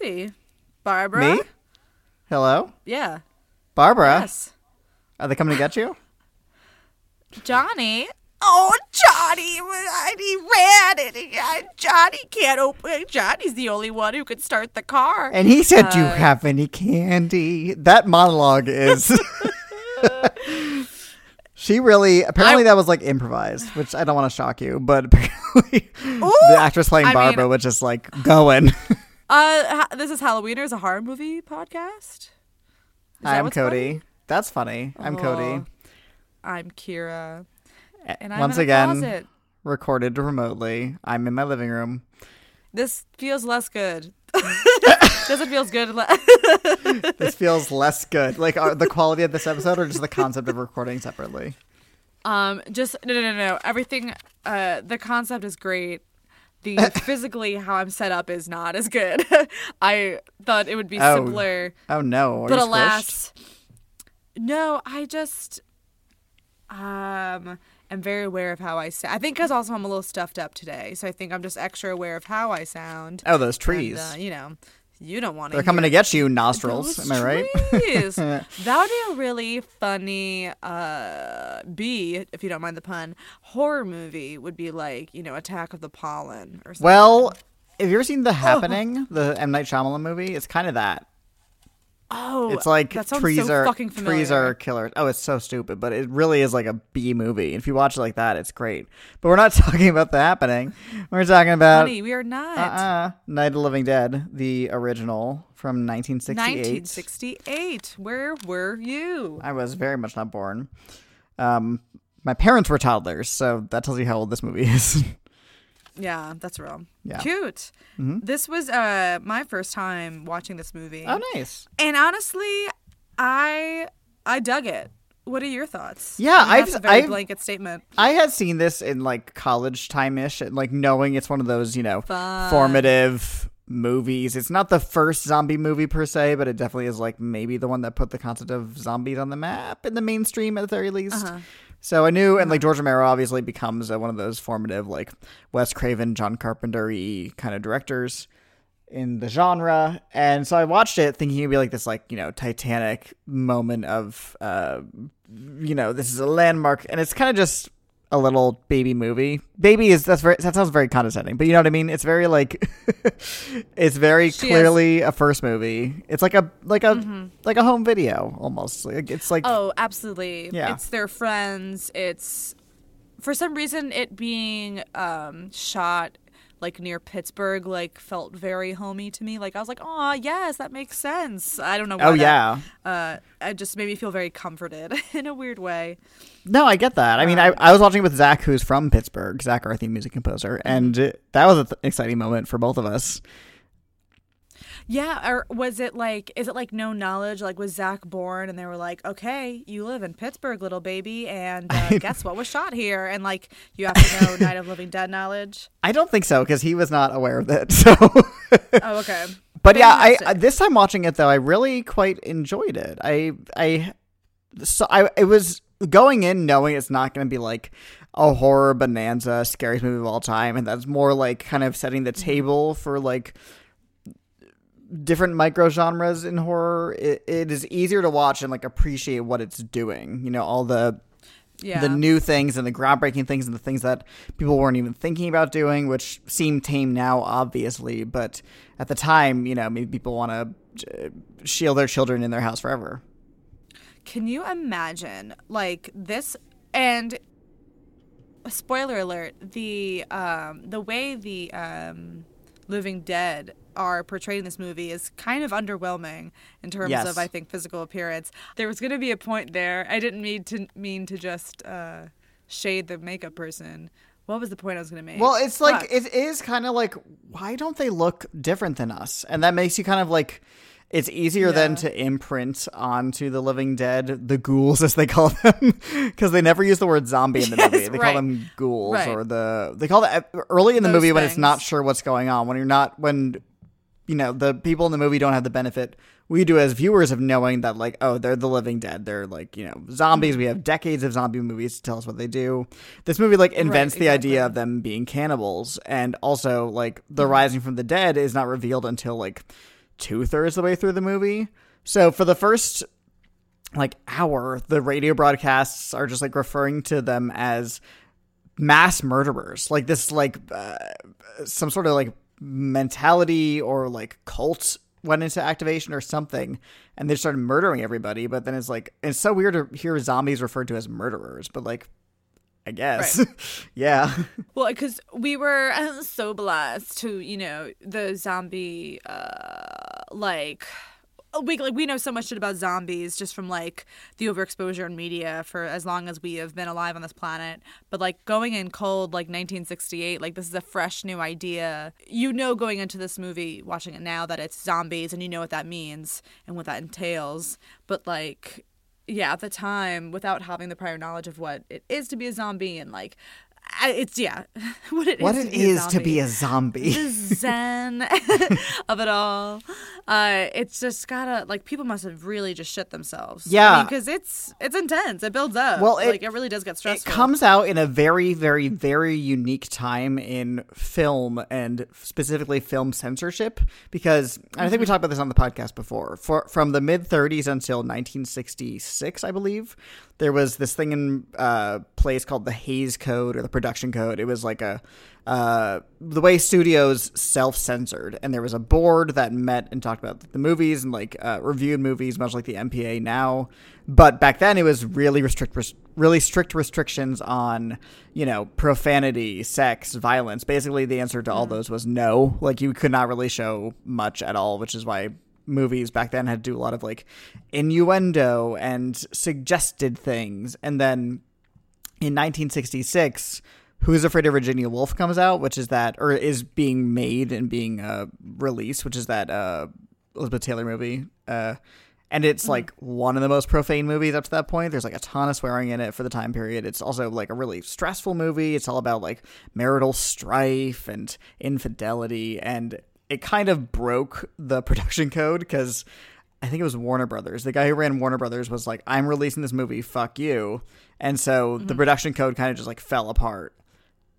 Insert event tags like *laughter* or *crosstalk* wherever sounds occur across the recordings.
was a little bumpy. Barbara? Me? Hello. Yeah. Barbara. Yes. Are they coming to get you? *laughs* Johnny? Oh, Johnny! I- He ran I- Johnny can't open. Johnny's the only one who could start the car. And he said, "Do you Uh, have any candy?" That monologue is. *laughs* *laughs* she really. Apparently, I- that was like improvised, which I don't want to shock you, but apparently, the actress playing I mean- Barbara was just like going. Uh, ha- this is Halloweeners, a horror movie podcast. Is I'm Cody. funny? That's funny. I'm Cody. Oh, I'm Kira, and I'm Once again, closet. recorded remotely. I'm in my living room. This feels less good. *laughs* Doesn't feels good. le- *laughs* This feels less good. Like uh, the quality of this episode, or just the concept of recording separately. Um, just no, no, no, no. Everything. Uh, the concept is great. The *laughs* physically how I'm set up is not as good. *laughs* I thought it would be Oh, simpler, Oh no! Are but alas, no. I just um am very aware of how I sound. I think because also I'm a little stuffed up today, so I think I'm just extra aware of how I sound. Oh, those And, trees. uh, you know, you don't want to. They're coming to get you, nostrils. Am I right? *laughs* that would be a really funny uh B, if you don't mind the pun, horror movie would be like, you know, Attack of the Pollen or something. well, have you ever seen The Happening, the M Night Shyamalan movie? It's kind of that. Oh, It's like trees so are trees are killers. Oh, it's so stupid, but it really is like a B movie. If you watch it like that, it's great. But we're not *laughs* talking about The Happening. We're talking about Honey, we are not. uh-uh, Night of the Living Dead, the original from 1968. 1968. Where were you? I was very much not born. Um, my parents were toddlers, so that tells you how old this movie is. *laughs* Yeah, that's real. Yeah. Cute. This was uh my first time watching this movie. oh, nice. And honestly, I I dug it. What are your thoughts? Yeah, I mean, I've- a very I've- blanket statement. I had seen this in like college time ish, and like knowing it's one of those, you know, Fun. formative movies. It's not the first zombie movie per se, but it definitely is like maybe the one that put the concept of zombies on the map in the mainstream at the very least. Uh-huh. So I knew, and like George Romero obviously becomes uh, one of those formative, like Wes Craven, John Carpenter y kind of directors in the genre. And so I watched it thinking it'd be like this, like, you know, Titanic moment of, uh, you know, this is a landmark. And it's kind of just a little baby movie. Baby is, that's very, that sounds very condescending, but you know what I mean? It's very like, *laughs* it's very She clearly a first movie. It's like a, like a, like a home video almost. Like, it's like, Oh, absolutely. Yeah. It's their friends. It's for some reason it being um shot like near Pittsburgh like felt very homey to me. Like I was like, "Oh, yes, that makes sense." I don't know why oh that- yeah. uh it just made me feel very comforted *laughs* in a weird way. No, I get that. I mean, I, I was watching with Zach, who's from Pittsburgh, Zach, our theme music composer, and that was an th- exciting moment for both of us. Yeah, or was it like is it like no knowledge? Like was Zach born and they were like, Okay, you live in Pittsburgh, little baby, and uh, *laughs* guess what was shot here? And like you have to know *laughs* Night of Living Dead knowledge. I don't think so because he was not aware of it. *laughs* So, Oh, okay. but yeah, I, I this time watching it though, I really quite enjoyed it. I I so I it was going in knowing it's not going to be like a horror bonanza, scariest movie of all time, and that's more like kind of setting the table for like different micro genres in horror. It, it is easier to watch and like appreciate what it's doing. You know, all the Yeah. the new things and the groundbreaking things and the things that people weren't even thinking about doing, which seem tame now, obviously. But at the time, you know, maybe people want to shield their children in their house forever. Can you imagine like this and spoiler alert, the um the way the um living dead are portrayed in this movie is kind of underwhelming in terms Yes. of I think physical appearance. There was going to be a point there. I didn't mean to mean to just uh shade the makeup person. What was the point I was going to make? Well, it's like Fuck. it is kind of like why don't they look different than us? And that makes you kind of like it's easier then Yeah. to imprint onto the living dead the ghouls as they call them *laughs* because they never use the word zombie in the Yes, movie. They right. call them ghouls Right. or the they call that early in the Those movie when it's not sure what's going on when you're not when you know, the people in the movie don't have the benefit we do as viewers of knowing that like, oh, they're the living dead. They're like, you know, zombies. We have decades of zombie movies to tell us what they do. This movie like invents Right, the idea of them being cannibals, and also like the rising from the dead is not revealed until like two thirds of the way through the movie. So for the first like hour, the radio broadcasts are just like referring to them as mass murderers. Like this, like uh, some sort of like mentality or like cult went into activation or something, and they started murdering everybody. But then it's like it's so weird to hear zombies referred to as murderers, but like. I guess, *laughs* yeah. Well, because we were uh, so blessed to, you know, the zombie, uh, like, Uh, we like we know so much shit about zombies just from like the overexposure in media for as long as we have been alive on this planet. But like going in cold, like 1968, like this is a fresh new idea. You know, going into this movie, watching it now, that it's zombies, and you know what that means and what that entails. But like yeah, at the time, without having the prior knowledge of what it is to be a zombie and like, I- it's yeah, *laughs* what it is. What to be a is to be zombie. a zombie. *laughs* the zen *laughs* of it all. Uh, it's just gotta like people must have really just shit themselves. Yeah. because it's it's intense. It builds up. Well, it- like it really does get stressful. It comes out in a very, very, very unique time in film and specifically film censorship because and I think we talked about this on the podcast before. For from the mid 30s until 1966, I believe, there was this thing in uh, place called the Hays Code or the Production Code. It was like a uh, the way studios self censored, and there was a board that met and talked about the movies and like uh, reviewed movies, much like the MPA now. But back then, it was really restrict, res- really strict restrictions on you know profanity, sex, violence. Basically, the answer to all those was no. Like you could not really show much at all, which is why movies back then had to do a lot of like innuendo and suggested things, and then in 1966 who's afraid of virginia woolf comes out which is that or is being made and being uh, released which is that uh, elizabeth taylor movie. Uh, and it's like one of the most profane movies up to that point. There's like a ton of swearing in it for the time period. It's also like a really stressful movie. It's all about like marital strife and infidelity. And it kind of broke the *laughs* production code because I think it was Warner Brothers. The guy who ran Warner Brothers was like, "I'm releasing this movie, fuck you," and so the mm-hmm. production code kind of just like fell apart.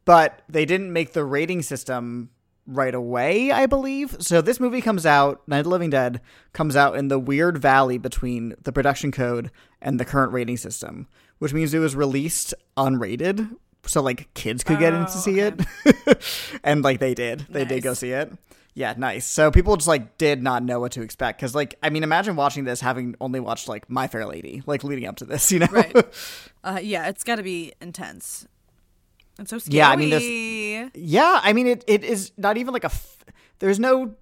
But they didn't make the rating system right away, I believe. So this movie comes out, Night of the Living Dead comes out in the weird valley between the production code and the current rating system, which means it was released unrated. So like kids could get in to Oh, see it. *laughs* and like they did. They did go see it. Yeah, nice. So people just like did not know what to expect because like I mean imagine watching this having only watched like My Fair Lady like leading up to this, you know? Right. *laughs* uh, yeah, it's got to be intense. It's so scary. Yeah, I mean, Yeah, I mean it. It is not even like a. F- there's no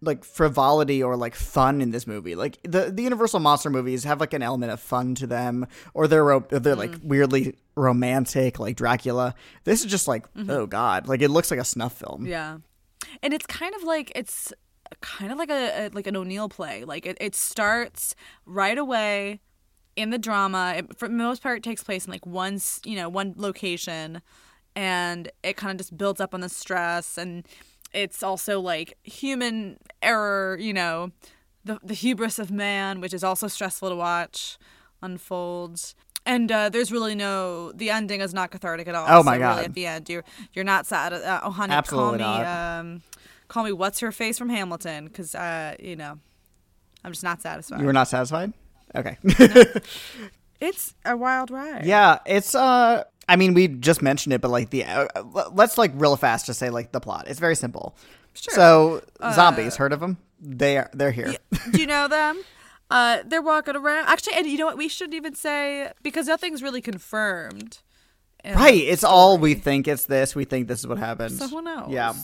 like frivolity or like fun in this movie. Like the the Universal monster movies have like an element of fun to them, or they're ro- or they're like weirdly romantic, like Dracula. This is just like oh god, like it looks like a snuff film. Yeah, and it's kind of like it's kind of like a, a like an O'Neill play. Like it, it starts right away in the drama. It, for the most part, it takes place in like one you know one location, and it kind of just builds up on the stress and. It's also like human error, you know, the the hubris of man, which is also stressful to watch, unfolds. And uh, there's really no the ending is not cathartic at all. Oh my So God. Really at the end, you're you're not sad. Uh, oh honey, Absolutely call me not. um, call me what's her face from Hamilton because uh, you know, I'm just not satisfied. You were not satisfied. Okay. *laughs* it's a wild ride. yeah, it's uh. I mean, we just mentioned it, but like the uh, let's like real fast just say like the plot. It's very simple. Sure. So zombies, heard of them? They are they're here. Do you know them? *laughs* Uh, they're walking around. Actually, and you know what? We shouldn't even say because nothing's really confirmed. Right. It's all we think it's this. We think this is what happened. So who knows? Yeah.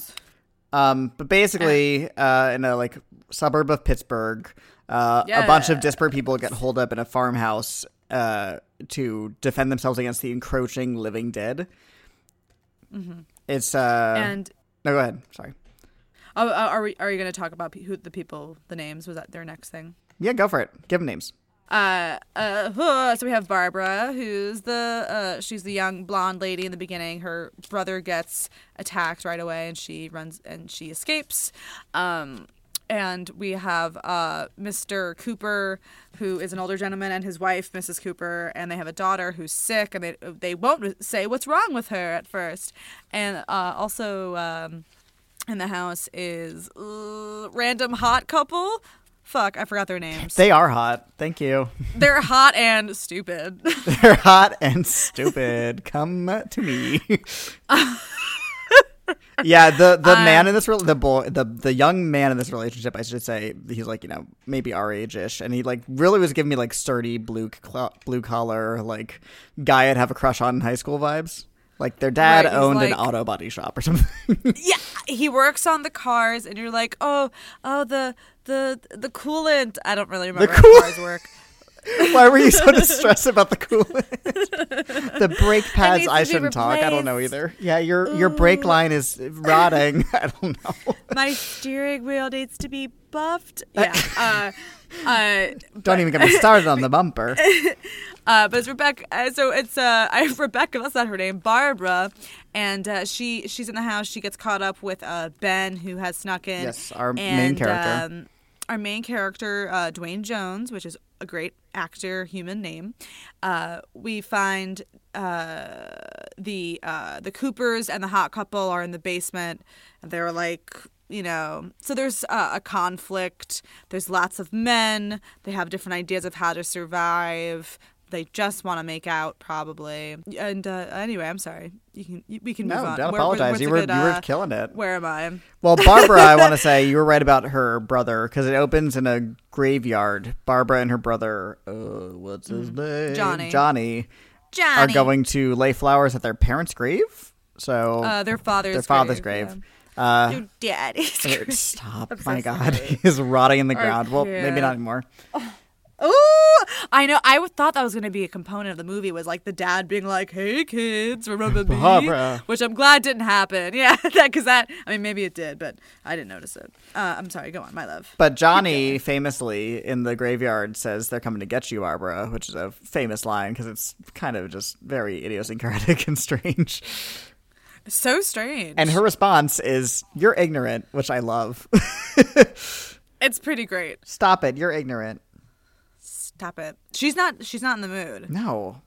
Um, but basically, uh, in a like suburb of Pittsburgh, uh, a bunch of disparate people get holed up in a farmhouse uh, to defend themselves against the encroaching living dead. It's uh, And no, go ahead. Sorry. oh, uh, are we are you going to talk about who the people, the names? Was that their next thing? Yeah, go for it. Give them names. Uh, uh, so we have Barbara, who's the uh, she's the young blonde lady in the beginning. Her brother gets attacked right away, and she runs and she escapes. Um, and we have uh, Mr. Cooper, who is an older gentleman, and his wife, Mrs. Cooper, and they have a daughter who's sick, and they they won't say what's wrong with her at first. And uh, also um, in the house is uh, random hot couple. Fuck, I forgot their names. They are hot. Thank you. *laughs* They're hot and stupid. *laughs* They're hot and stupid. Come to me. *laughs* yeah, the the Uh, man in this rel the boy the the young man in this relationship, I should say, he's like you know maybe our age ish, and he like really was giving me like sturdy blue cl- blue collar like guy I'd have a crush on in high school vibes. Like their dad Right, owned an auto body shop or something. yeah, he works on the cars, and you're like, oh, oh, the the the coolant. I don't really remember how cool- cars work. *laughs* Why were you so *laughs* distressed about the coolant? *laughs* the brake pads, I shouldn't talk. I don't know either. Yeah, your your brake line is rotting. I don't know. My steering wheel needs to be buffed. Yeah. Uh, uh, Don't even get me started on the bumper. Uh, but it's Rebecca. Uh, so it's uh, I, Rebecca. That's not her name. Barbara, and uh, she she's in the house. She gets caught up with uh, Ben, who has snuck in. Yes, our main character. Um, our main character, uh, Duane Jones, which is a great actor, human name. Uh, we find uh, the uh, the Coopers and the hot couple are in the basement, and they're like. You know, so there's a conflict. There's lots of men. They have different ideas of how to survive. They just want to make out, probably. And uh, anyway, I'm sorry. You can you, we can move on. don't Where- where- apologize. You were good, you were uh, killing it. Where am I? Well, Barbara, I want to *laughs* say you were right about her brother because it opens in a graveyard. Barbara and her brother, uh, what's his name? Mm-hmm. Johnny. Johnny are going to lay flowers at their parents' grave. So Uh, their father's their father's grave. yeah. Uh, Your daddy's uh, stop! So My God, *laughs* he's rotting in the ground. Well, maybe not anymore. Ooh, I know. I thought that was going to be a component of the movie was like the dad being like, "Hey kids, remember *laughs* me?" Barbara. Which I'm glad didn't happen. *laughs* Yeah, that because that. I mean, maybe it did, but I didn't notice it. Uh, I'm sorry. Go on, my love. But Johnny *laughs* famously in the graveyard says they're coming to get you, Barbara, which is a famous line because it's kind of just very idiosyncratic and strange. So strange. And her response is, "You're ignorant," which I love. it's pretty great. Stop it! You're ignorant. Stop it. She's not. She's not in the mood. No.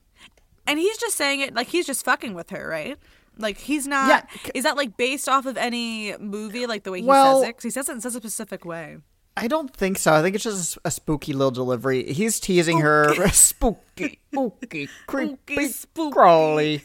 And he's just saying it like he's just fucking with her, right? Like he's not. Yeah, Is that like based off of any movie, like the way he Well- says it? 'Cause he says it in such a specific way. I don't think so. I think it's just a spooky little delivery. He's teasing her spooky, *laughs* *laughs* spooky, creepy, spooky. crawly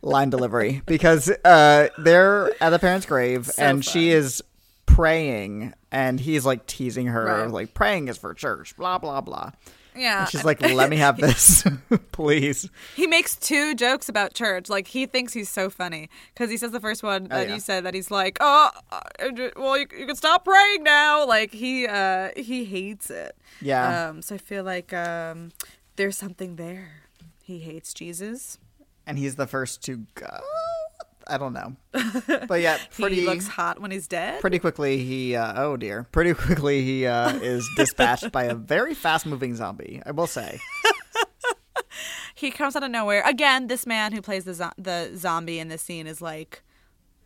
line delivery because uh, they're at the parents' grave So and she is praying and he's like teasing her Right. like praying is for church, blah blah blah. Yeah. And she's like, "Let me have this, *laughs* please." He makes two jokes about church. Like he thinks he's so funny because he says the first one that yeah. you said that he's like, oh, uh, well, you, you can stop praying now. Like he uh he hates it. Yeah. Um. So I feel like um there's something there. He hates Jesus. And he's the first to go. I don't know, *laughs* but yeah, pretty he looks hot when he's dead. pretty quickly he uh, oh dear pretty quickly he uh, is dispatched by a very fast moving zombie i will say *laughs* he comes out of nowhere again. This man who plays the zo- the zombie in this scene is like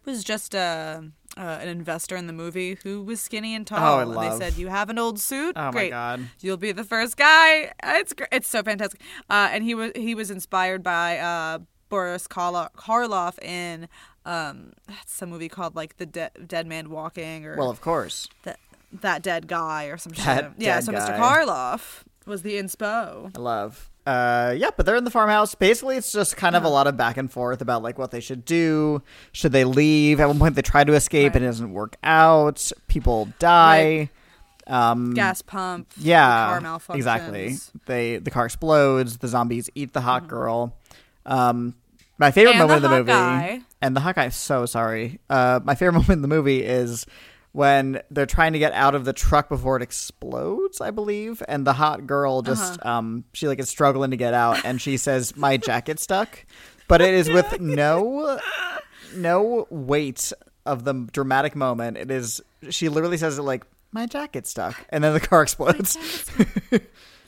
was just a. Uh, an investor in the movie who was skinny and tall, Oh, I and they said, "You have an old suit. oh my Great. god You'll be the first guy. It's gr- it's so fantastic. Uh, and he was he was inspired by uh, Boris Karlo- Karloff in um, some movie called? Like the De- Dead Man Walking or well of course. that that dead guy or some That shit. Yeah, dead so Mr. guy. Karloff was the inspo. i love. Uh yeah but they're in the farmhouse. Basically it's just kind of a lot of back and forth about like what they should do. Should they leave? At one point they try to escape and it doesn't work out. People die. Um Gas pump. yeah car malfunctions. exactly. They the car explodes. The zombies eat the hot girl. Um my favorite. And moment the in the hot movie and the hot guy so sorry. Uh my favorite *laughs* moment in the movie is when they're trying to get out of the truck before it explodes i believe and the hot girl just Uh-huh. um she like is struggling to get out and she says my jacket stuck. But it is with *laughs* no no weight of the dramatic moment. It is she literally says it like my jacket stuck and then the car explodes.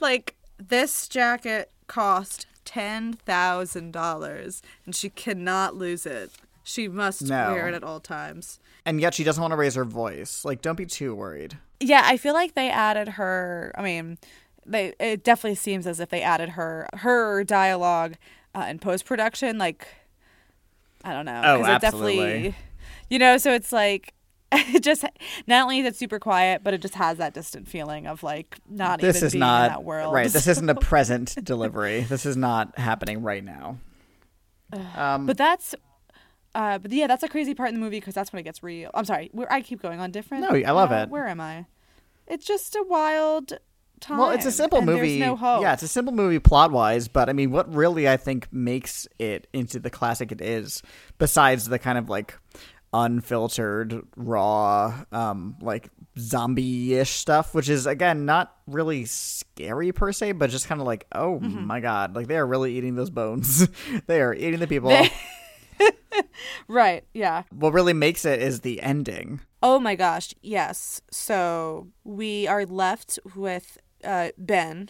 Like this jacket cost ten thousand dollars, and she cannot lose it. She must No. wear it at all times. And yet she doesn't want to raise her voice. Like, don't be too worried. Yeah, I feel like they added her. I mean, they it definitely seems as if they added her her dialogue uh, in post production. Like, I don't know. Oh, 'cause it absolutely. Definitely, you know, so it's like it *laughs* just not only is it super quiet, but it just has that distant feeling of like not This even is being not in that world. right. This isn't a *laughs* present delivery. This is not happening right now. Um, But that's. Uh, but yeah, that's a crazy part in the movie because that's when it gets real. I'm sorry, where I keep going on different. No, I love uh, it. Where am I? It's just a wild time. well, it's a simple movie. There's no hope. Yeah, it's a simple movie plot wise, but I mean, what really I think makes it into the classic it is, besides the kind of like unfiltered, raw, um, like zombie ish stuff, which is again not really scary per se, but just kind of like, oh Mm-hmm. my god, like they are really eating those bones. *laughs* they are eating the people. They- *laughs* Right. Yeah. what really makes it is the ending. Oh my gosh. Yes. So we are left with uh, Ben.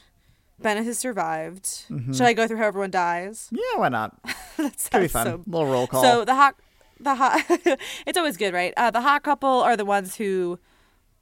Ben has survived. Mm-hmm. Should I go through how everyone dies? Yeah, why not? *laughs* That Could be fun. so little roll call. So the hot, the hot, *laughs* it's always good, right? Uh, the hot couple are the ones who,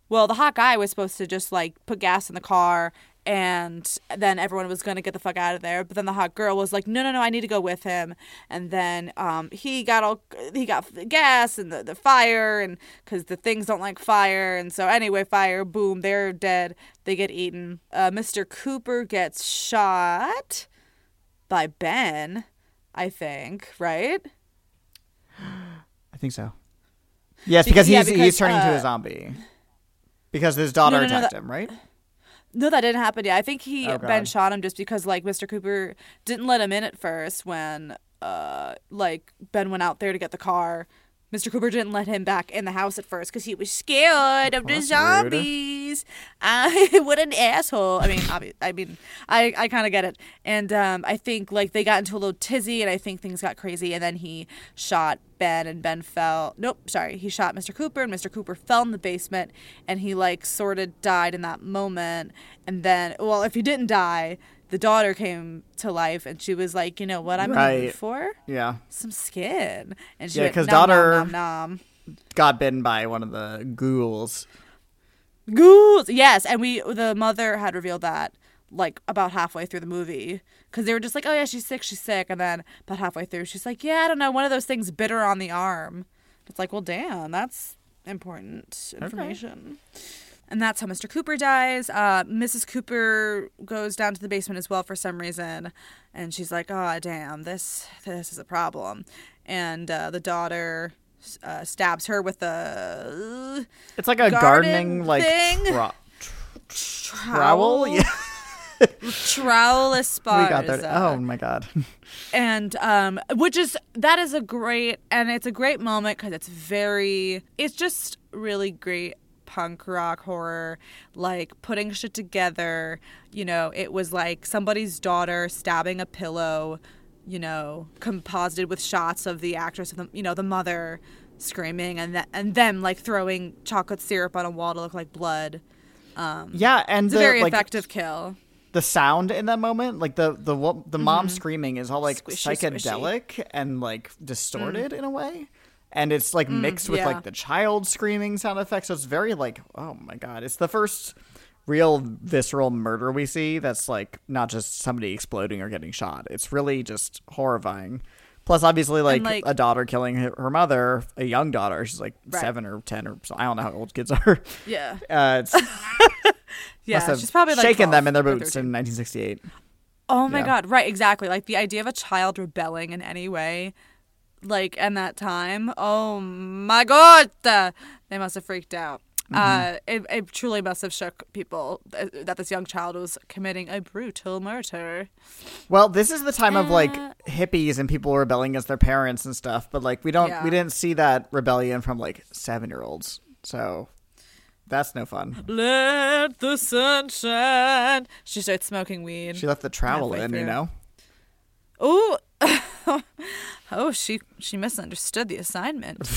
well, the hot guy was supposed to just like put gas in the car, and then everyone was gonna get the fuck out of there. But then the hot girl was like, no, no, no, I need to go with him. And then um, he got all he got the gas and the, the fire, and because the things don't like fire, and so anyway, fire, boom, they're dead. They get eaten. Uh, Mr. Cooper gets shot by Ben. I think, right? I think so. Yes, because yeah, he's because, he's turning into uh, a zombie. Because his daughter No, no, no, attacked that- him, right? No, that didn't happen. Yeah, I think he Oh, Ben shot him just because like Mr. Cooper didn't let him in at first when uh like Ben went out there to get the car. Mr. Cooper didn't let him back in the house at first because he was scared of the That's zombies. *laughs* I what an asshole. I mean, obvi- I mean, I I kind of get it. And um, I think like they got into a little tizzy, and I think things got crazy. And then he shot Ben, and Ben fell. Nope, sorry, he shot Mr. Cooper, and Mr. Cooper fell in the basement, and he like sort of died in that moment. And then, well, if he didn't die. The daughter came to life and she was like, you know what I'm in the for? Yeah. Some skin. And she Yeah, went, 'cause nom, nom, daughter- nom. Got bitten by one of the ghouls. Ghouls. Yes, and we the mother had revealed that like about halfway through the movie because they were just like, oh yeah, she's sick, she's sick, and then about halfway through, she's like, yeah, I don't know, one of those things bit her on the arm. It's like, well, damn, that's important information. And that's how Mr. Cooper dies. Uh, Mrs. Cooper goes down to the basement as well for some reason, and she's like, "Oh, damn, this this is a problem." And uh, the daughter uh, stabs her with a It's like a Garden gardening like trowel. trowel. Yeah, Trowel *laughs* we got esparza. that. Oh my god. *laughs* and um which is that is a great and it's a great moment because it's very it's just really great punk rock horror like putting shit together you know it was like somebody's daughter stabbing a pillow you know composited with shots of the actress of the you know the mother screaming and that and them like throwing chocolate syrup on a wall to look like blood Yeah, and it's the a very like effective kill the sound in that moment, like the the the mom screaming is all like Mm-hmm. Squishy, squishy. psychedelic and like distorted in a way. And it's like mixed with Mm. yeah. like the child screaming sound effects. So it's very like, oh my god. It's the first real visceral murder we see that's like not just somebody exploding or getting shot. It's really just horrifying. Plus, obviously, like, like- a daughter killing her, her mother, a young daughter. She's like Right. seven or ten or so- I don't know how old kids are. yeah *laughs* Uh, it's *laughs* yeah she's probably like shaken 12 them in their boots in 1968. Oh my Yeah. god, right, exactly. Like the idea of a child rebelling in any way, like in that time. Oh my god, they must have freaked out. Mm-hmm. Uh, it, it truly must have shook people that this young child was committing a brutal murder. Well, this is the time of like Uh, hippies and people rebelling against their parents and stuff, but like we don't Yeah. we didn't see that rebellion from like seven year olds. So that's no fun. Let the sun shine. She starts smoking weed. She left the trowel in, you know. Ooh. Oh, she she misunderstood the assignment.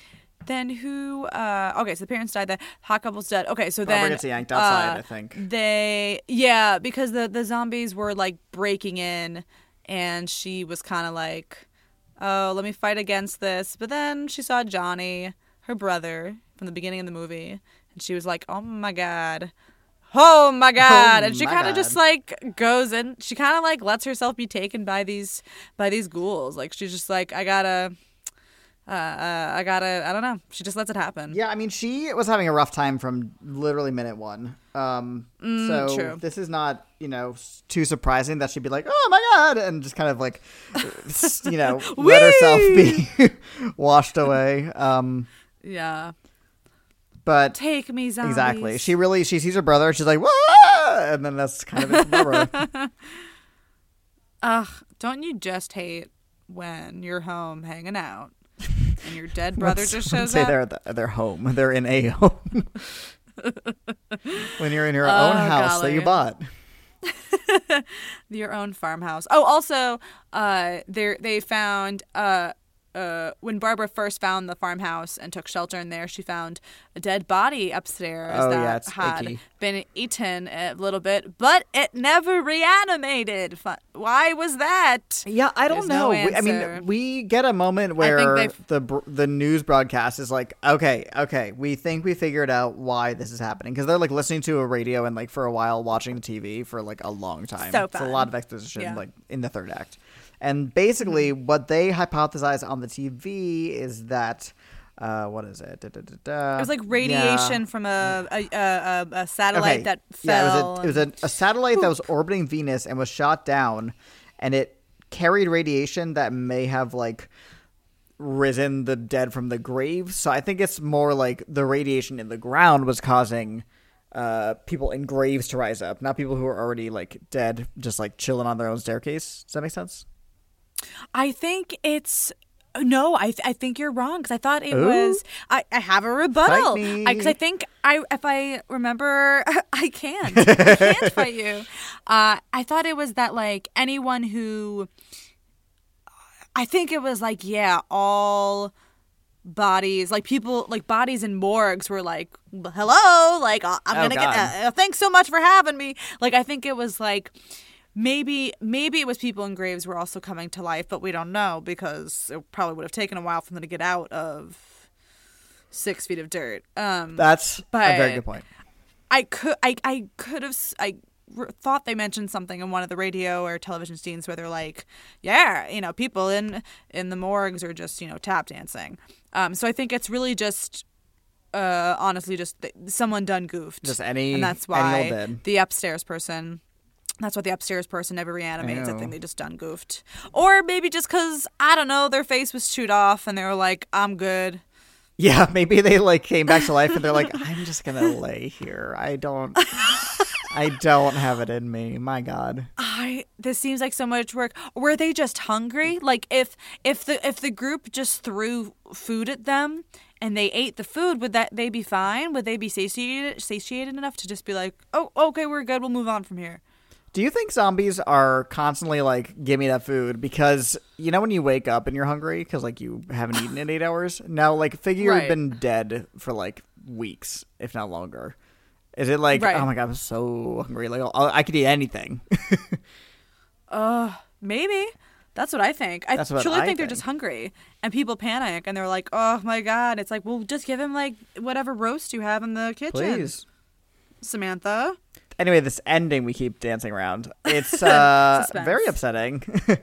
*laughs* then who? Uh, okay, so the parents died. The hot couple's dead. Okay, so Barbara then gets yanked outside, uh, I think. They yeah, because the the zombies were like breaking in, and she was kind of like. oh, let me fight against this. But then she saw Johnny, her brother, from the beginning of the movie, and she was like, oh my god. Oh my *laughs* god! Oh and she kind of just like goes in. She kind of like lets herself be taken by these by these ghouls. Like she's just like, I gotta, uh, uh, I gotta. I don't know. She just lets it happen. Yeah, I mean, she was having a rough time from literally minute one. Um, so Mm, true. this is not, you know, too surprising that she'd be like, "Oh my god," and just kind of like, you know, *laughs* let herself be *laughs* washed away. Um, Yeah. But Take me, zombies. exactly, she really she sees her brother. She's like, "Whoa!" and then that's kind of it. *laughs* Ugh, don't you just hate when you're home hanging out and your dead *laughs* brother just shows say up? they're the- they're home. *laughs* They're in a home. when you're in your own Oh, house that you bought. your own farmhouse. Oh, also, uh, they they found uh. Uh, when Barbara first found the farmhouse and took shelter in there, she found a dead body upstairs Oh, that yeah, had icky. been eaten a little bit, but it never reanimated. Why was that? Yeah, I don't There's no know. We- I mean, we get a moment where the the news broadcast is like, okay, okay, we think we figured out why this is happening because they're like listening to a radio and like for a while watching the TV for like a long time. So it's a lot of exposition Yeah. like in the third act, and basically Mm-hmm. what they hypothesize on the TV is that. Uh, what is it? Da, da, da. It was like Yeah. radiation from a a, a, a, satellite Okay. that Yeah, fell. it was a, it was a, a satellite that was *laughs* orbiting Venus and was shot down, and it carried radiation that may have like risen the dead from the grave. So I think it's more like the radiation in the ground was causing uh, people in graves to rise up, not people who are already like dead, just like chilling on their own staircase. Does that make sense? I think it's no. I th- I think you're wrong because I thought it Ooh. was. I, I have a rebuttal because I, me. think I if I remember *laughs* I can't I can't *laughs* fight you. Uh, I thought it was that like anyone who. I think it was like yeah all bodies like people like bodies in morgues were like hello like i'm Oh, gonna God. get uh, thanks so much for having me like i think it was like maybe maybe it was people in graves were also coming to life but we don't know because it probably would have taken a while for them to get out of six feet of dirt um That's a very good point. I could I I could have s- I thought they mentioned something in one of the radio or television scenes where they're like, yeah, you know, people in in the morgues are just you know tap dancing. Um, so I think it's really just. Uh, honestly, just th- someone done goofed, Just any- and that's any why dead. the upstairs person. That's why the upstairs person never reanimates. I think they just done goofed, or maybe just because I don't know, their face was chewed off, and they were like, "I'm good." Yeah, *laughs* maybe they like came back to life and they're like, I'm just gonna *laughs* lay here. I don't, I don't have it in me. My God. I this seems like so much work. Were they just hungry? Like if if the if the group just threw food at them and they ate the food, would that they be fine? Would they be satiated satiated enough to just be like, "Oh, okay, we're good. We'll move on from here." Do you think zombies are constantly like, give me that food? Because you know when you wake up and you're hungry because like you haven't eaten in eight hours. Now, like, figure Right. you've been dead for like weeks, if not longer. Is it like, Right. oh my god, I'm so hungry? Like, I'll, I could eat anything. *laughs* Uh, maybe. That's what I think. I truly I think, they're just hungry, and people panic, and they're like, "Oh my god!" It's like, well, just give him like whatever roast you have in the kitchen, Please. Samantha. Anyway, this ending we keep dancing around. It's *laughs* uh, very upsetting. *laughs*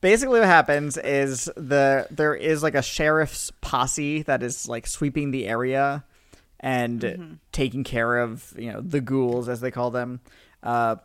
Basically, what happens is the there is like a sheriff's posse that is like sweeping the area and Mm-hmm. taking care of you know the ghouls as they call them. Uh,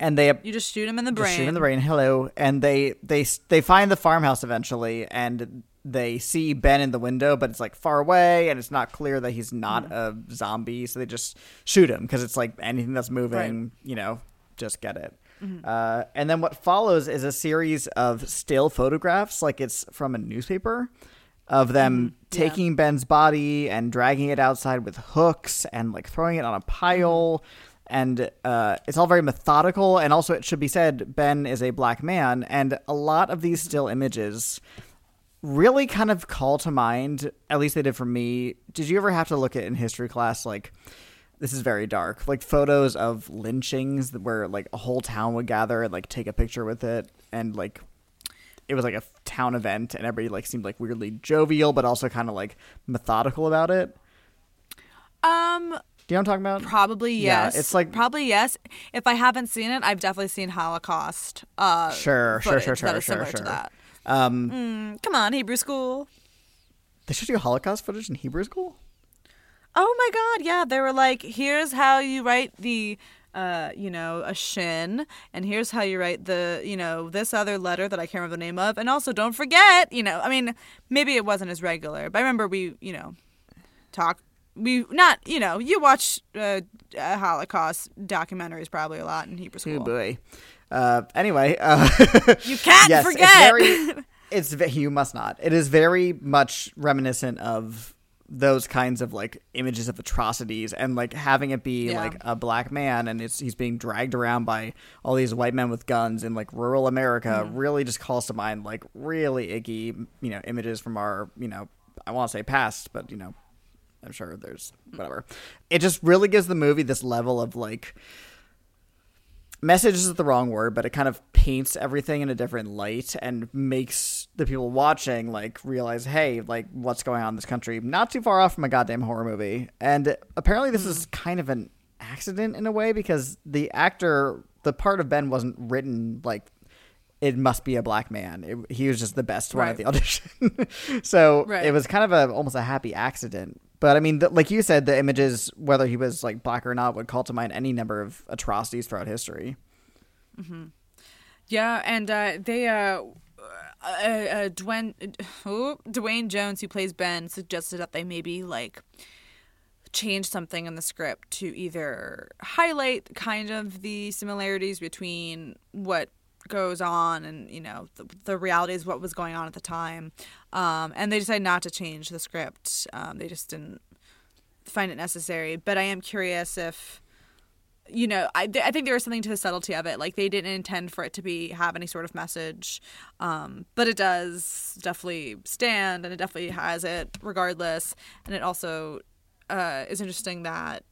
and they You just shoot him in the brain. shoot in the brain. Hello, and they they they find the farmhouse eventually, and they see Ben in the window, but it's like far away, and it's not clear that he's not mm. a zombie. So they just shoot him because it's like anything that's moving, you know, just get it. Mm-hmm. Uh, and then what follows is a series of still photographs, like it's from a newspaper, of them mm-hmm. yeah. taking Ben's body and dragging it outside with hooks and like throwing it on a pile. Mm-hmm. And uh, it's all very methodical. And also, it should be said, Ben is a black man. And a lot of these still images really kind of call to mind, at least they did for me. Did you ever have to look at in history class, like, this is very dark, like photos of lynchings where like a whole town would gather and like take a picture with it and like it was like a town event and everybody like seemed like weirdly jovial but also kind of like methodical about it. Um, Do you know what I'm talking about? probably Yeah, yes. it's like- probably yes. If I haven't seen it, I've definitely seen Holocaust. Uh, Sure, sure, sure, that sure, sure, to that. Um, Mm, come on, Hebrew school. they should do Holocaust footage in Hebrew school. Oh my god, yeah. They were like, here's how you write the uh, you know, a shin, and here's how you write the, you know, this other letter that I can't remember the name of, and also don't forget, you know, I mean, maybe it wasn't as regular, but I remember we, you know, talk we not, you know, you watch uh, uh, Holocaust documentaries probably a lot in Hebrew school. Oh boy. Uh, anyway, uh, You can't yes, forget. *laughs* It's very, it's you must not. It is very much reminiscent of those kinds of like images of atrocities and like having it be Yeah. like a black man and it's he's being dragged around by all these white men with guns in like rural America Mm-hmm. really just calls to mind like really icky you know images from our you know I want to say past but you know I'm sure there's whatever. It just really gives the movie this level of like message is the wrong word, but it kind of paints everything in a different light and makes the people watching like realize, hey, like what's going on in this country? Not too far off from a goddamn horror movie. And apparently, this is hmm. kind of an accident in a way because the actor, the part of Ben wasn't written like. It must be a black man. It, he was just the best one at the *laughs* audition, so Right. it was kind of a almost a happy accident. But I mean, the, like you said, the images, whether he was like black or not, would call to mind any number of atrocities throughout history. Yeah, and uh, they uh, uh, uh, Duane *sighs* oh, Duane Jones, who plays Ben, suggested that they maybe like change something in the script to either highlight kind of the similarities between what goes on and you know the, the realities of what was going on at the time um, and they decided not to change the script um, they just didn't find it necessary but i am curious if you know, I, I think there was something to the subtlety of it. Like they didn't intend for it to be have any sort of message, um, but it does definitely stand, and it definitely has it regardless. And it also uh, is interesting that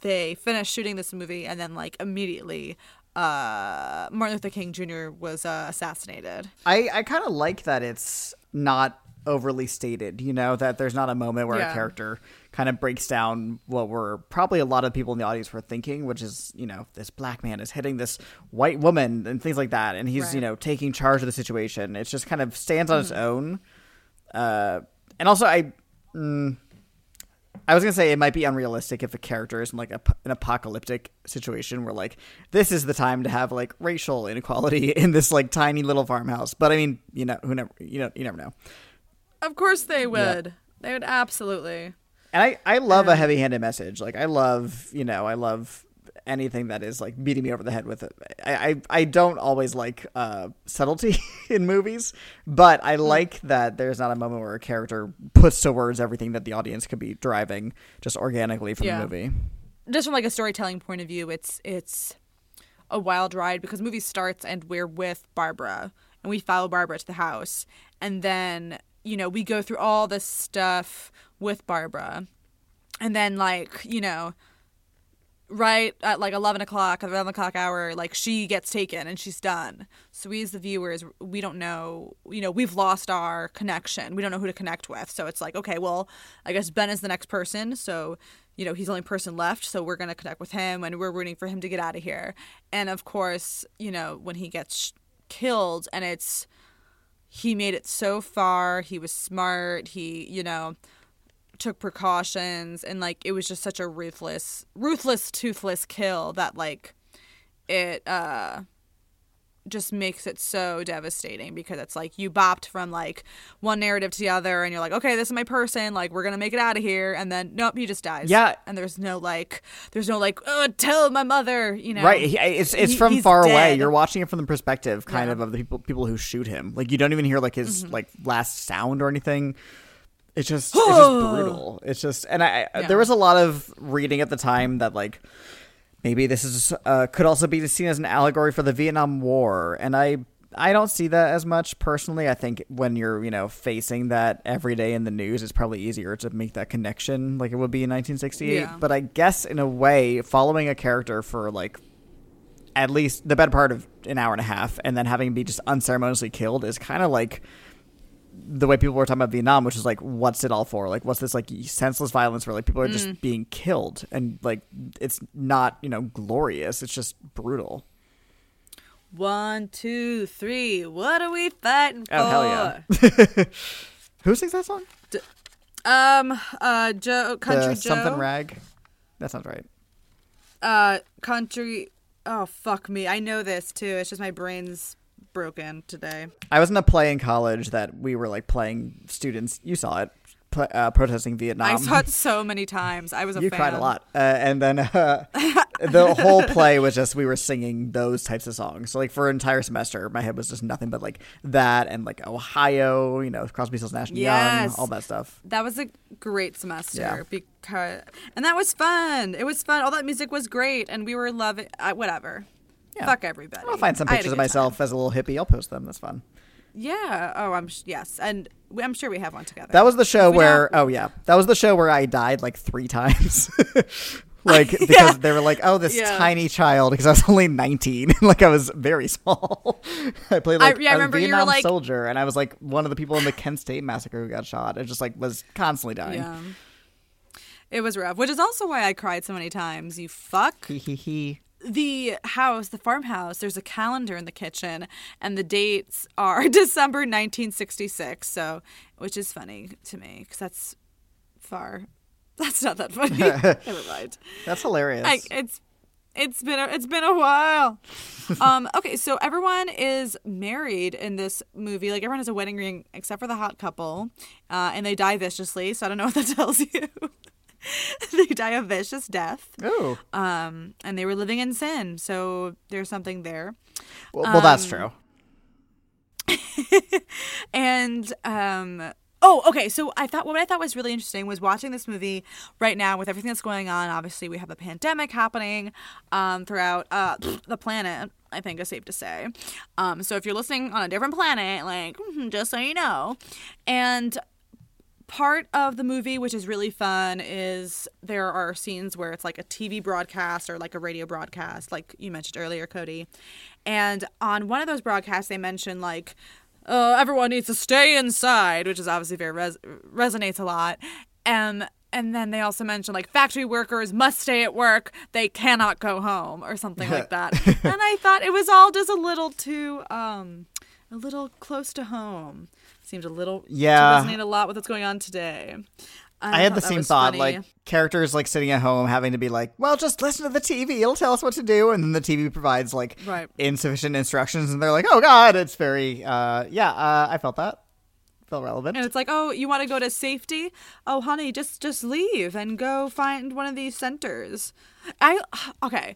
they finished shooting this movie, and then like immediately, uh, Martin Luther King Jr. was uh, assassinated. I, I kind of like that it's not overly stated, you know, that there's not a moment where Yeah. a character kind of breaks down what were probably a lot of people in the audience were thinking, which is, you know, this black man is hitting this white woman and things like that. And he's, Right. you know, taking charge of the situation. It just kind of stands on its own. Uh, and also, I. Mm, I was gonna say it might be unrealistic if a character is in like a, an apocalyptic situation where like this is the time to have like racial inequality *laughs* in this like tiny little farmhouse. But I mean, you know, who never, you know, you never know. Of course, they would. They would absolutely. And I, I love a heavy-handed message. Like I love, you know, I love anything that is like beating me over the head with it. I, I, I don't always like uh, subtlety *laughs* in movies, but I like that there's not a moment where a character puts to words everything that the audience could be deriving just organically from Yeah. the movie. just from like a storytelling point of view, it's it's a wild ride because the movie starts and we're with Barbara and we follow Barbara to the house and then you know we go through all this stuff with Barbara and then like you know right at like 11 o'clock 11 o'clock hour like she gets taken and she's done. So we as the viewers we don't know you know we've lost our connection. We don't know who to connect with. So it's like okay well i guess ben is the next person. So you know he's the only person left. So we're going to connect with him and we're rooting for him to get out of here. And of course you know when he gets killed and it's he made it so far. He was smart. He you know took precautions and like it was just such a ruthless ruthless toothless kill that like it uh just makes it so devastating because it's like you bopped from like one narrative to the other and you're like okay this is my person like we're gonna make it out of here and then nope he just dies Yeah. and there's no like there's no like oh tell my mother you know Right, it's it's from he's far away. You're watching it from the perspective, kind Yeah. Mm-hmm. of, of the people people who shoot him. Like you don't even hear like his like last sound or anything. It's just it's just *gasps* brutal. It's just, and I, Yeah. there was a lot of reading at the time that like maybe this is uh, could also be seen as an allegory for the Vietnam War, and I I don't see that as much personally. I think when you're you know facing that every day in the news, it's probably easier to make that connection like it would be in 1968. Yeah. But I guess in a way, following a character for like at least the better part of an hour and a half, and then having him be just unceremoniously killed is kind of like the way people were talking about Vietnam, which is like, what's it all for? Like, what's this like senseless violence where like people are just being killed and like it's not you know glorious. It's just brutal. One, two, three. What are we fighting for? Oh hell yeah! *laughs* Who sings that song? Um, uh, Joe, Country the Joe. something rag. That sounds right. Uh, Country. Oh fuck me! I know this too. It's just my brain's broken today. I was in a play in college that we were like playing students. You saw it, pl- uh, protesting Vietnam. I saw it so *laughs* many times. I was a you fan. cried a lot, uh, and then uh, *laughs* the whole play was just we were singing those types of songs. So like for an entire semester, my head was just nothing but like that and like Ohio, you know, Crosby, Stills, Nash Yes. Young, all that stuff. That was a great semester Yeah. because, and that was fun. It was fun. All that music was great, and we were loving. Uh, whatever. Yeah. Fuck everybody. I'll find some I had a pictures of good myself as a little hippie. I'll post them. That's fun. Yeah. Oh, I'm sh- yes, and we, I'm sure we have one together. That was the show we where oh yeah, that was the show where I died like three times. *laughs* like *laughs* because they were like, oh, this Yeah. tiny child because I was only nineteen, *laughs* like I was very small. I played I- like yeah, I a remember you were, Vietnam like- soldier, and I was like one of the people in the Kent State massacre who got shot. I just like was constantly dying. Yeah. It was rough, which is also why I cried so many times. You fuck. Hee hee hee. The house, the farmhouse, there's a calendar in the kitchen, and the dates are *laughs* December 1966. So, which is funny to me because that's far. *laughs* That's not that funny. *laughs* Never mind. That's hilarious. I, it's it's been a, it's been a while. um, okay, so everyone is married in this movie. Like everyone has a wedding ring except for the hot couple, uh, and they die viciously. So I don't know what that tells you. *laughs* they die a vicious death Ooh. um, and they were living in sin. So there's something there. Well, well that's um, true. *laughs* And um, oh, okay. So I thought what I thought was really interesting was watching this movie right now with everything that's going on. Obviously, we have a pandemic happening um, throughout uh, *sniffs* the planet. I think is safe to say. Um, so if you're listening on a different planet, like *laughs* just so you know, and part of the movie which is really fun is there are scenes where it's like a TV broadcast or like a radio broadcast like you mentioned earlier Cody. And on one of those broadcasts they mention like uh, everyone needs to stay inside which is obviously very res- resonates a lot. Um and then they also mention like factory workers must stay at work. They cannot go home or something like that. *laughs* And I thought it was all just a little too um a little close to home seemed a little Yeah. to resonate a lot with what's going on today. And I had the same thought, funny. like characters like sitting at home having to be like, "Well, just listen to the TV; it'll tell us what to do." And then the TV provides like Right. insufficient instructions, and they're like, "Oh God, it's very, uh, yeah." Uh, I felt that felt relevant. and it's like, oh, you want to go to safety? Oh, honey, just just leave and go find one of these centers. I okay.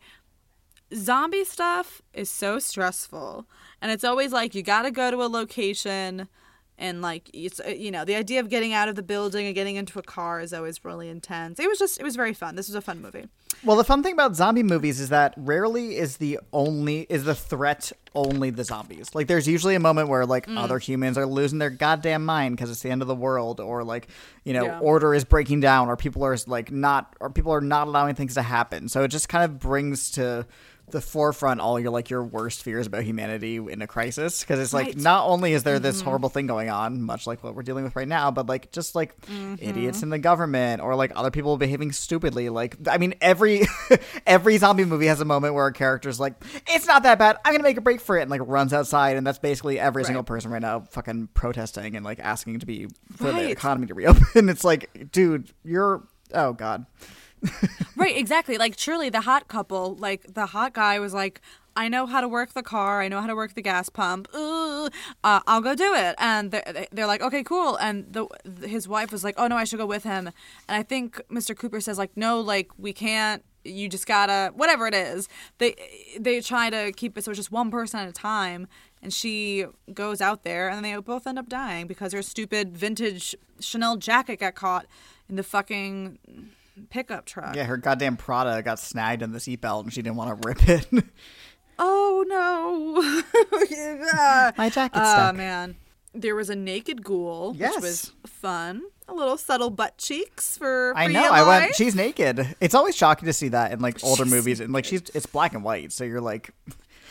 Zombie stuff is so stressful, and it's always like you got to go to a location, and like it's uh, you know the idea of getting out of the building and getting into a car is always really intense. It was just it was very fun. This was a fun movie. Well, the fun thing about zombie movies is that rarely is the only is the threat only the zombies. Like there's usually a moment where like Mm. other humans are losing their goddamn mind because it's the end of the world or like, you know, Yeah. order is breaking down or people are like not or people are not allowing things to happen. So it just kind of brings to the forefront all your like your worst fears about humanity in a crisis because it's like Right. Mm-hmm. not only is there this horrible thing going on much like what we're dealing with right now but like just like Mm-hmm. idiots in the government or like other people behaving stupidly like i mean every *laughs* every zombie movie has a moment where a character's like it's not that bad i'm gonna make a break for it and like runs outside and that's basically every single person right now fucking protesting and like asking to be for the economy to reopen *laughs* it's like dude you're oh god *laughs* Right, exactly. Like truly the hot couple, like the hot guy was like, I know how to work the car. I know how to work the gas pump. Ooh, uh, I'll go do it. And they're, they're like, okay, cool. And the his wife was like, oh no, I should go with him. And I think Mr. Cooper says like, no, like we can't. You just gotta whatever it is. They they try to keep it so it's just one person at a time. And she goes out there, and they both end up dying because her stupid vintage Chanel jacket got caught in the fucking pickup truck. yeah her goddamn prada got snagged in the seatbelt and she didn't want to rip it *laughs* Oh no! *laughs* yeah. my jacket's Oh ah, stuck man, there was a naked ghoul, Yes. which was fun. a little subtle butt cheeks for. for I know. your I went. She's naked. It's always shocking to see that in like older *laughs* movies, and like she's it's black and white, so you're like.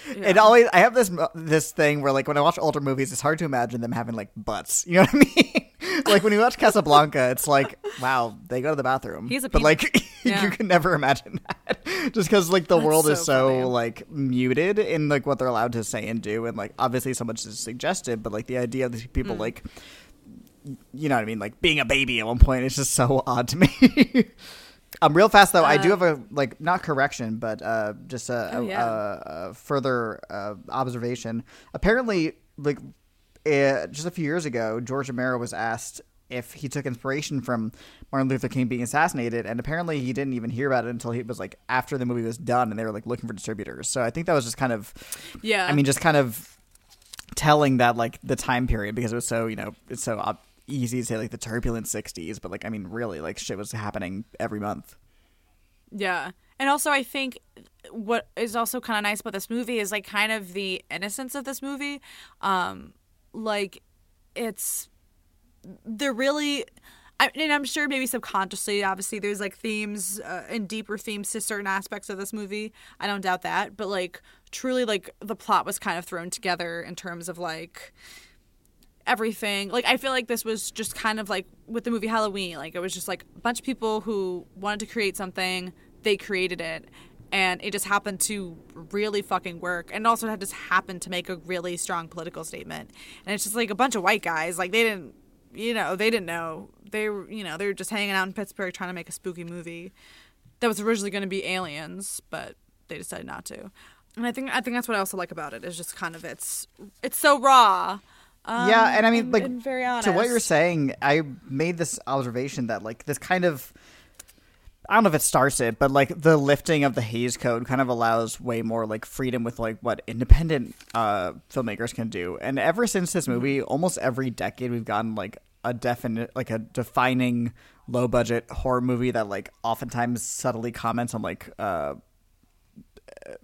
It always. I have this this thing where like when I watch older movies, it's hard to imagine them having like butts. You know what I mean? *laughs* like when you watch Casablanca, it's like wow, they go to the bathroom. He's a but like *laughs* Yeah. you can never imagine that, *laughs* just because like the That's world is so so funny. like muted in like what they're allowed to say and do, and like obviously so much is suggested, but like the idea of these Mm. people like you know what I mean, like being a baby at one point is just so odd to me. um, real fast though, I do Uh, have a like not correction, but uh, just a, Oh, a- yeah. a- a further uh, observation. Apparently, like uh, just a few years ago, George Romero was asked if he took inspiration from Martin Luther King being assassinated, and apparently he didn't even hear about it until he was like after the movie was done, and they were like looking for distributors. So I think that was just kind of Yeah. I mean, just kind of telling that like the time period because it was so you know it's so ob- easy to say like the turbulent '60s, but like I mean, really, like shit was happening every month. Yeah. And also, I think what is also kind of nice about this movie is like kind of the innocence of this movie. Um, like, it's they're really. I, and I'm sure maybe subconsciously, obviously, there's like themes uh, and deeper themes to certain aspects of this movie. I don't doubt that, but like truly, like the plot was kind of thrown together in terms of like everything. Like I feel like this was just kind of like with the movie Halloween. Like it was just like a bunch of people who wanted to create something, they created it. And it just happened to really fucking work. And also it just happened to make a really strong political statement. And it's just like a bunch of white guys. Like they didn't you know, they didn't know. They were you know, they were just hanging out in Pittsburgh trying to make a spooky movie that was originally gonna be aliens, but they decided not to. And I think I think that's what I also like about it is just kind of it's it's so raw. Um, yeah, and I mean, and- like and to what you're saying, I made this observation that like this kind of. I don't know if it starts it, but like the lifting of the Hays Code kind of allows way more like freedom with like what independent uh, filmmakers can do. And ever since this movie, almost every decade we've gotten like a definite, like a defining low budget horror movie that like oftentimes subtly comments on like uh,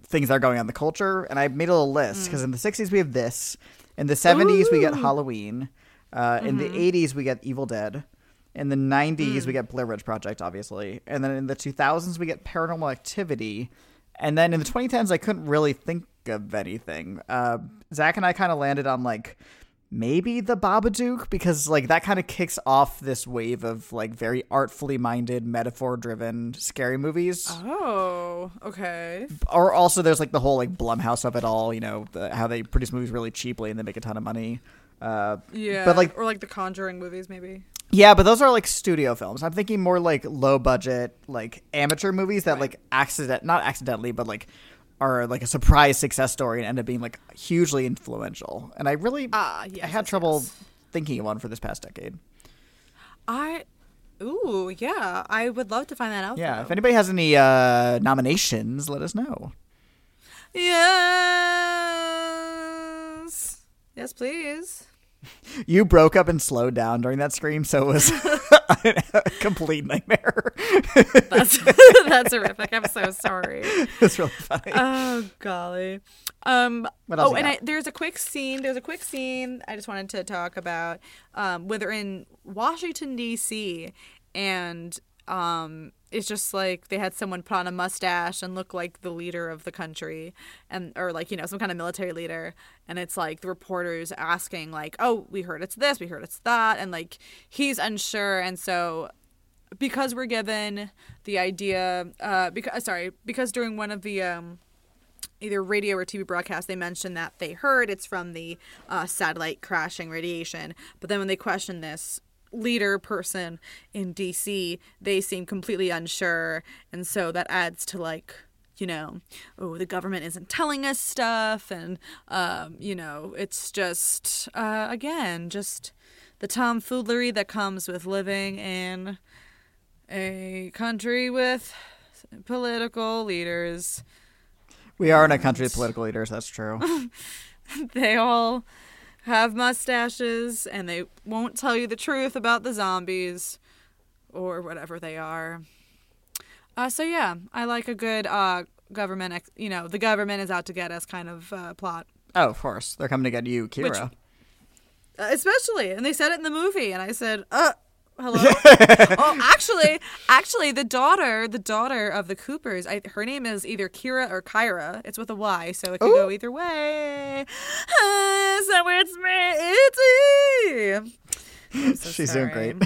things that are going on in the culture. And I made a little list because in the '60s we have this, in the '70s we get Halloween, uh, in the '80s we get Evil Dead. In the 90s, we get Blair Witch Project, obviously. And then in the 2000s, we get Paranormal Activity. And then in the 2010s, I couldn't really think of anything. Uh, Zach and I kind of landed on like maybe the Babadook because like that kind of kicks off this wave of like very artfully minded, metaphor driven scary movies. Oh, okay. Or also there's like the whole like Blumhouse of it all, you know, the, how they produce movies really cheaply and they make a ton of money. Uh, Yeah. But, like- or like the Conjuring movies, maybe. Yeah, but those are like studio films. I'm thinking more like low budget, like amateur movies that Right. like accident not accidentally, but like are like a surprise success story and end up being like hugely influential. And I really Ah, yes. I had yes, trouble yes. thinking of one for this past decade. I. Ooh, yeah. I would love to find that out. Yeah, though. if anybody has any uh nominations, let us know. Yes. Yes, please. *laughs* You broke up and slowed down during that scream, so it was *laughs* a complete nightmare. *laughs* That's that's horrific. I'm so sorry. it's really funny. Oh golly. Um oh and? I, there's a quick scene there's a quick scene I just wanted to talk about um where they're in Washington DC and um it's just like they had someone put on a mustache and look like the leader of the country and or like you know some kind of military leader and it's like the reporters asking like oh we heard it's this we heard it's that and like he's unsure and so because we're given the idea uh because sorry because during one of the um either radio or TV broadcast, they mentioned that they heard it's from the uh, satellite crashing radiation. But then when they question this leader person in DC, they seem completely unsure. And so that adds to like, you know, oh, the government isn't telling us stuff. And, um, you know, it's just, uh, again, just the tomfoolery that comes with living in a country with political leaders. we are in a country with political leaders, that's true. *laughs* they all have mustaches and they won't tell you the truth about the zombies or whatever they are. Uh, so yeah, I like a good uh, government, ex- you know, the government is out to get us kind of uh, plot. oh, of course. They're coming to get you, Kira. Uh, especially, and they said it in the movie, and I said, uh, Hello. *laughs* oh, actually, actually, the daughter, the daughter of the Coopers, I, her name is either Kira or Kyra. It's with a Y, so it could go either way. Ah, so it's me. It's so She's doing great.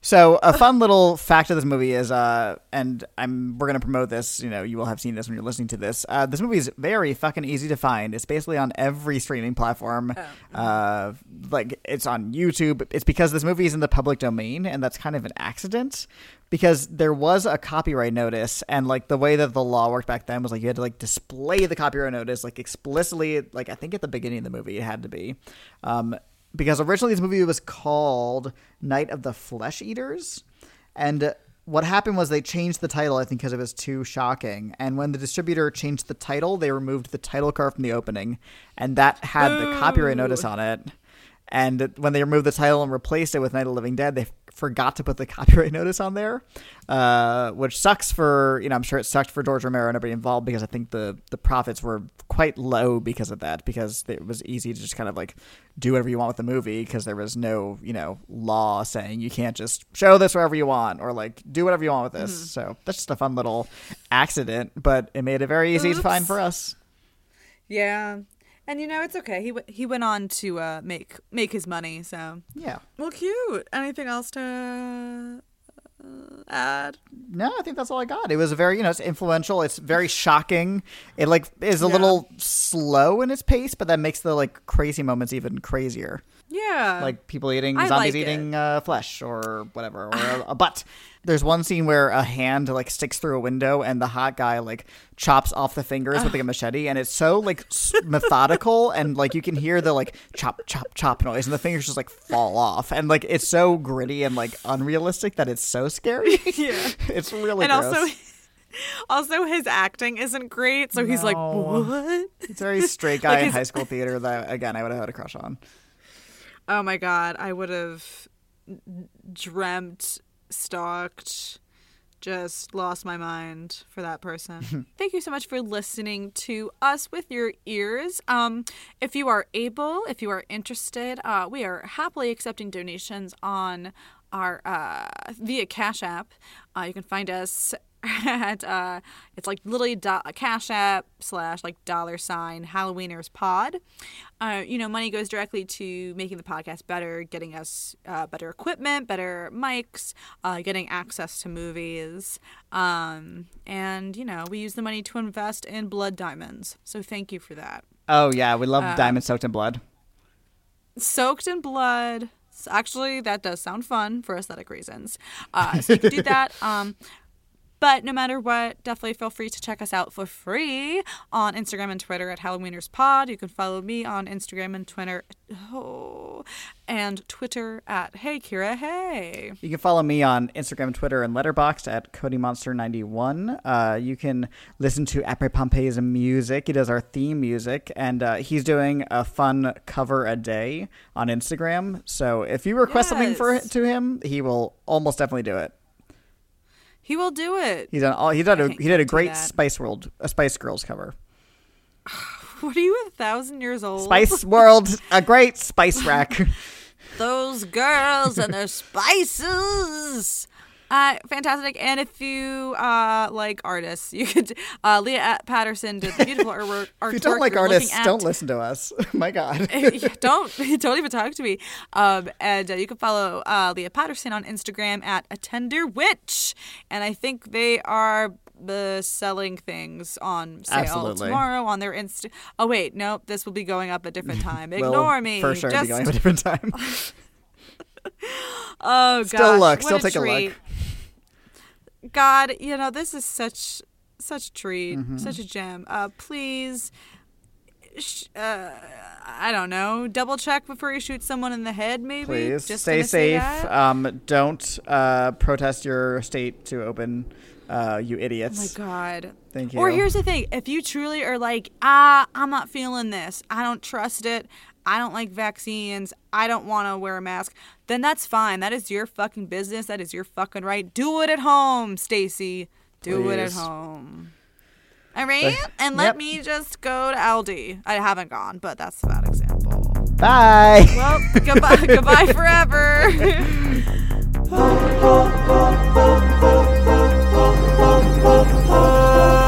So a fun little fact of this movie is, uh, and I'm we're gonna promote this. You know, you will have seen this when you're listening to this. Uh, this movie is very fucking easy to find. It's basically on every streaming platform. Uh, like it's on YouTube. It's because this movie is in the public domain, and that's kind of an accident. Because there was a copyright notice, and like the way that the law worked back then was like you had to like display the copyright notice like explicitly, like I think at the beginning of the movie it had to be. Um, because originally this movie was called Night of the Flesh Eaters, and what happened was they changed the title, I think, because it was too shocking. And when the distributor changed the title, they removed the title card from the opening, and that had the copyright notice on it. And when they removed the title and replaced it with Night of the Living Dead, they forgot to put the *laughs* copyright notice on there, uh, which sucks for you know I'm sure it sucked for George Romero and everybody involved because I think the the profits were quite low because of that because it was easy to just kind of like do whatever you want with the movie because there was no you know law saying you can't just show this wherever you want or like do whatever you want with this. So that's just a fun little accident, but it made it very easy to find for us. Yeah, and you know it's okay. He w- he went on to uh, make make his money. So Yeah. well, cute. Anything else to uh, add? No, I think that's all I got. It was a very, you know, it's influential. It's very *laughs* shocking. It like is a Yeah. little slow in its pace, but that makes the like crazy moments even crazier. Yeah, Like people eating I zombies like eating uh, flesh or whatever, or a, a butt. There's one scene where a hand like sticks through a window, and the hot guy like chops off the fingers with like a machete, and it's so like s- methodical, and like you can hear the like chop chop chop noise, and the fingers just like fall off, and like it's so gritty and like unrealistic that it's so scary. *laughs* yeah. *laughs* it's really and gross. also *laughs* also his acting isn't great so he's like No. what It's a very straight guy Like in his- high school theater that again I would have had a crush on. Oh my god i would have dreamt stalked just lost my mind for that person. *laughs* Thank you so much for listening to us with your ears. Um if you are able if you are interested uh we are happily accepting donations on our uh via cash app. Uh you can find us *laughs* at uh it's like literally do- cash app slash like dollar sign halloweeners pod uh you know money goes directly to making the podcast better getting us uh, better equipment better mics uh getting access to movies um and you know we use the money to invest in blood diamonds so thank you for that Oh yeah, we love Uh, diamond soaked in blood. soaked in blood. Actually, that does sound fun for aesthetic reasons. Uh, so you can do that. *laughs* Um, but no matter what, definitely feel free to check us out for free on Instagram and Twitter at Halloweeners Pod. You can follow me on Instagram and Twitter, oh, and Twitter at Hey Kira Hey. You can follow me on Instagram, Twitter, and Letterboxd at CodyMonster91. Uh, you can listen to Apre Pompey's music. He does our theme music, and uh, he's doing a fun cover a day on Instagram. So if you request something for to him, he will almost definitely do it. He will do it. He's done all. He did a I he did a great. Spice World, a Spice Girls cover. *sighs* What are you, a thousand years old? Spice World, a great spice rack. *laughs* those girls and their spices. Uh, fantastic. And if you uh, like artists, *laughs* you could. Uh, Leah Patterson did the beautiful artwork. *laughs* if you don't like artists, don't listen to us. *laughs* My God. don't don't even talk to me. Um, and uh, you can follow uh, Leah Patterson on Instagram at a tender witch, and I think they are uh, selling things on sale Absolutely. tomorrow on their Insta. Oh wait, nope, this will be going up a different time. Ignore me. For sure, Just, be going at a different time. oh god, Still look, still take a look. God, you know this is such such a treat, Mm-hmm. such a gem. Uh, please. Sh- uh, I don't know. Double check before you shoot someone in the head, maybe. Please Just stay safe. Um, don't uh, protest your state to open. Uh, you idiots! Oh my god. Thank you. Or here's the thing: if you truly are like, ah, I'm not feeling this. I don't trust it. I don't like vaccines. I don't want to wear a mask. Then that's fine. That is your fucking business. That is your fucking right. Do it at home, Stacy. Do Please. it at home. All right? and let yep. me just go to Aldi. I haven't gone, but that's a bad example. Bye. Well, goodbye *laughs* goodbye forever. *laughs*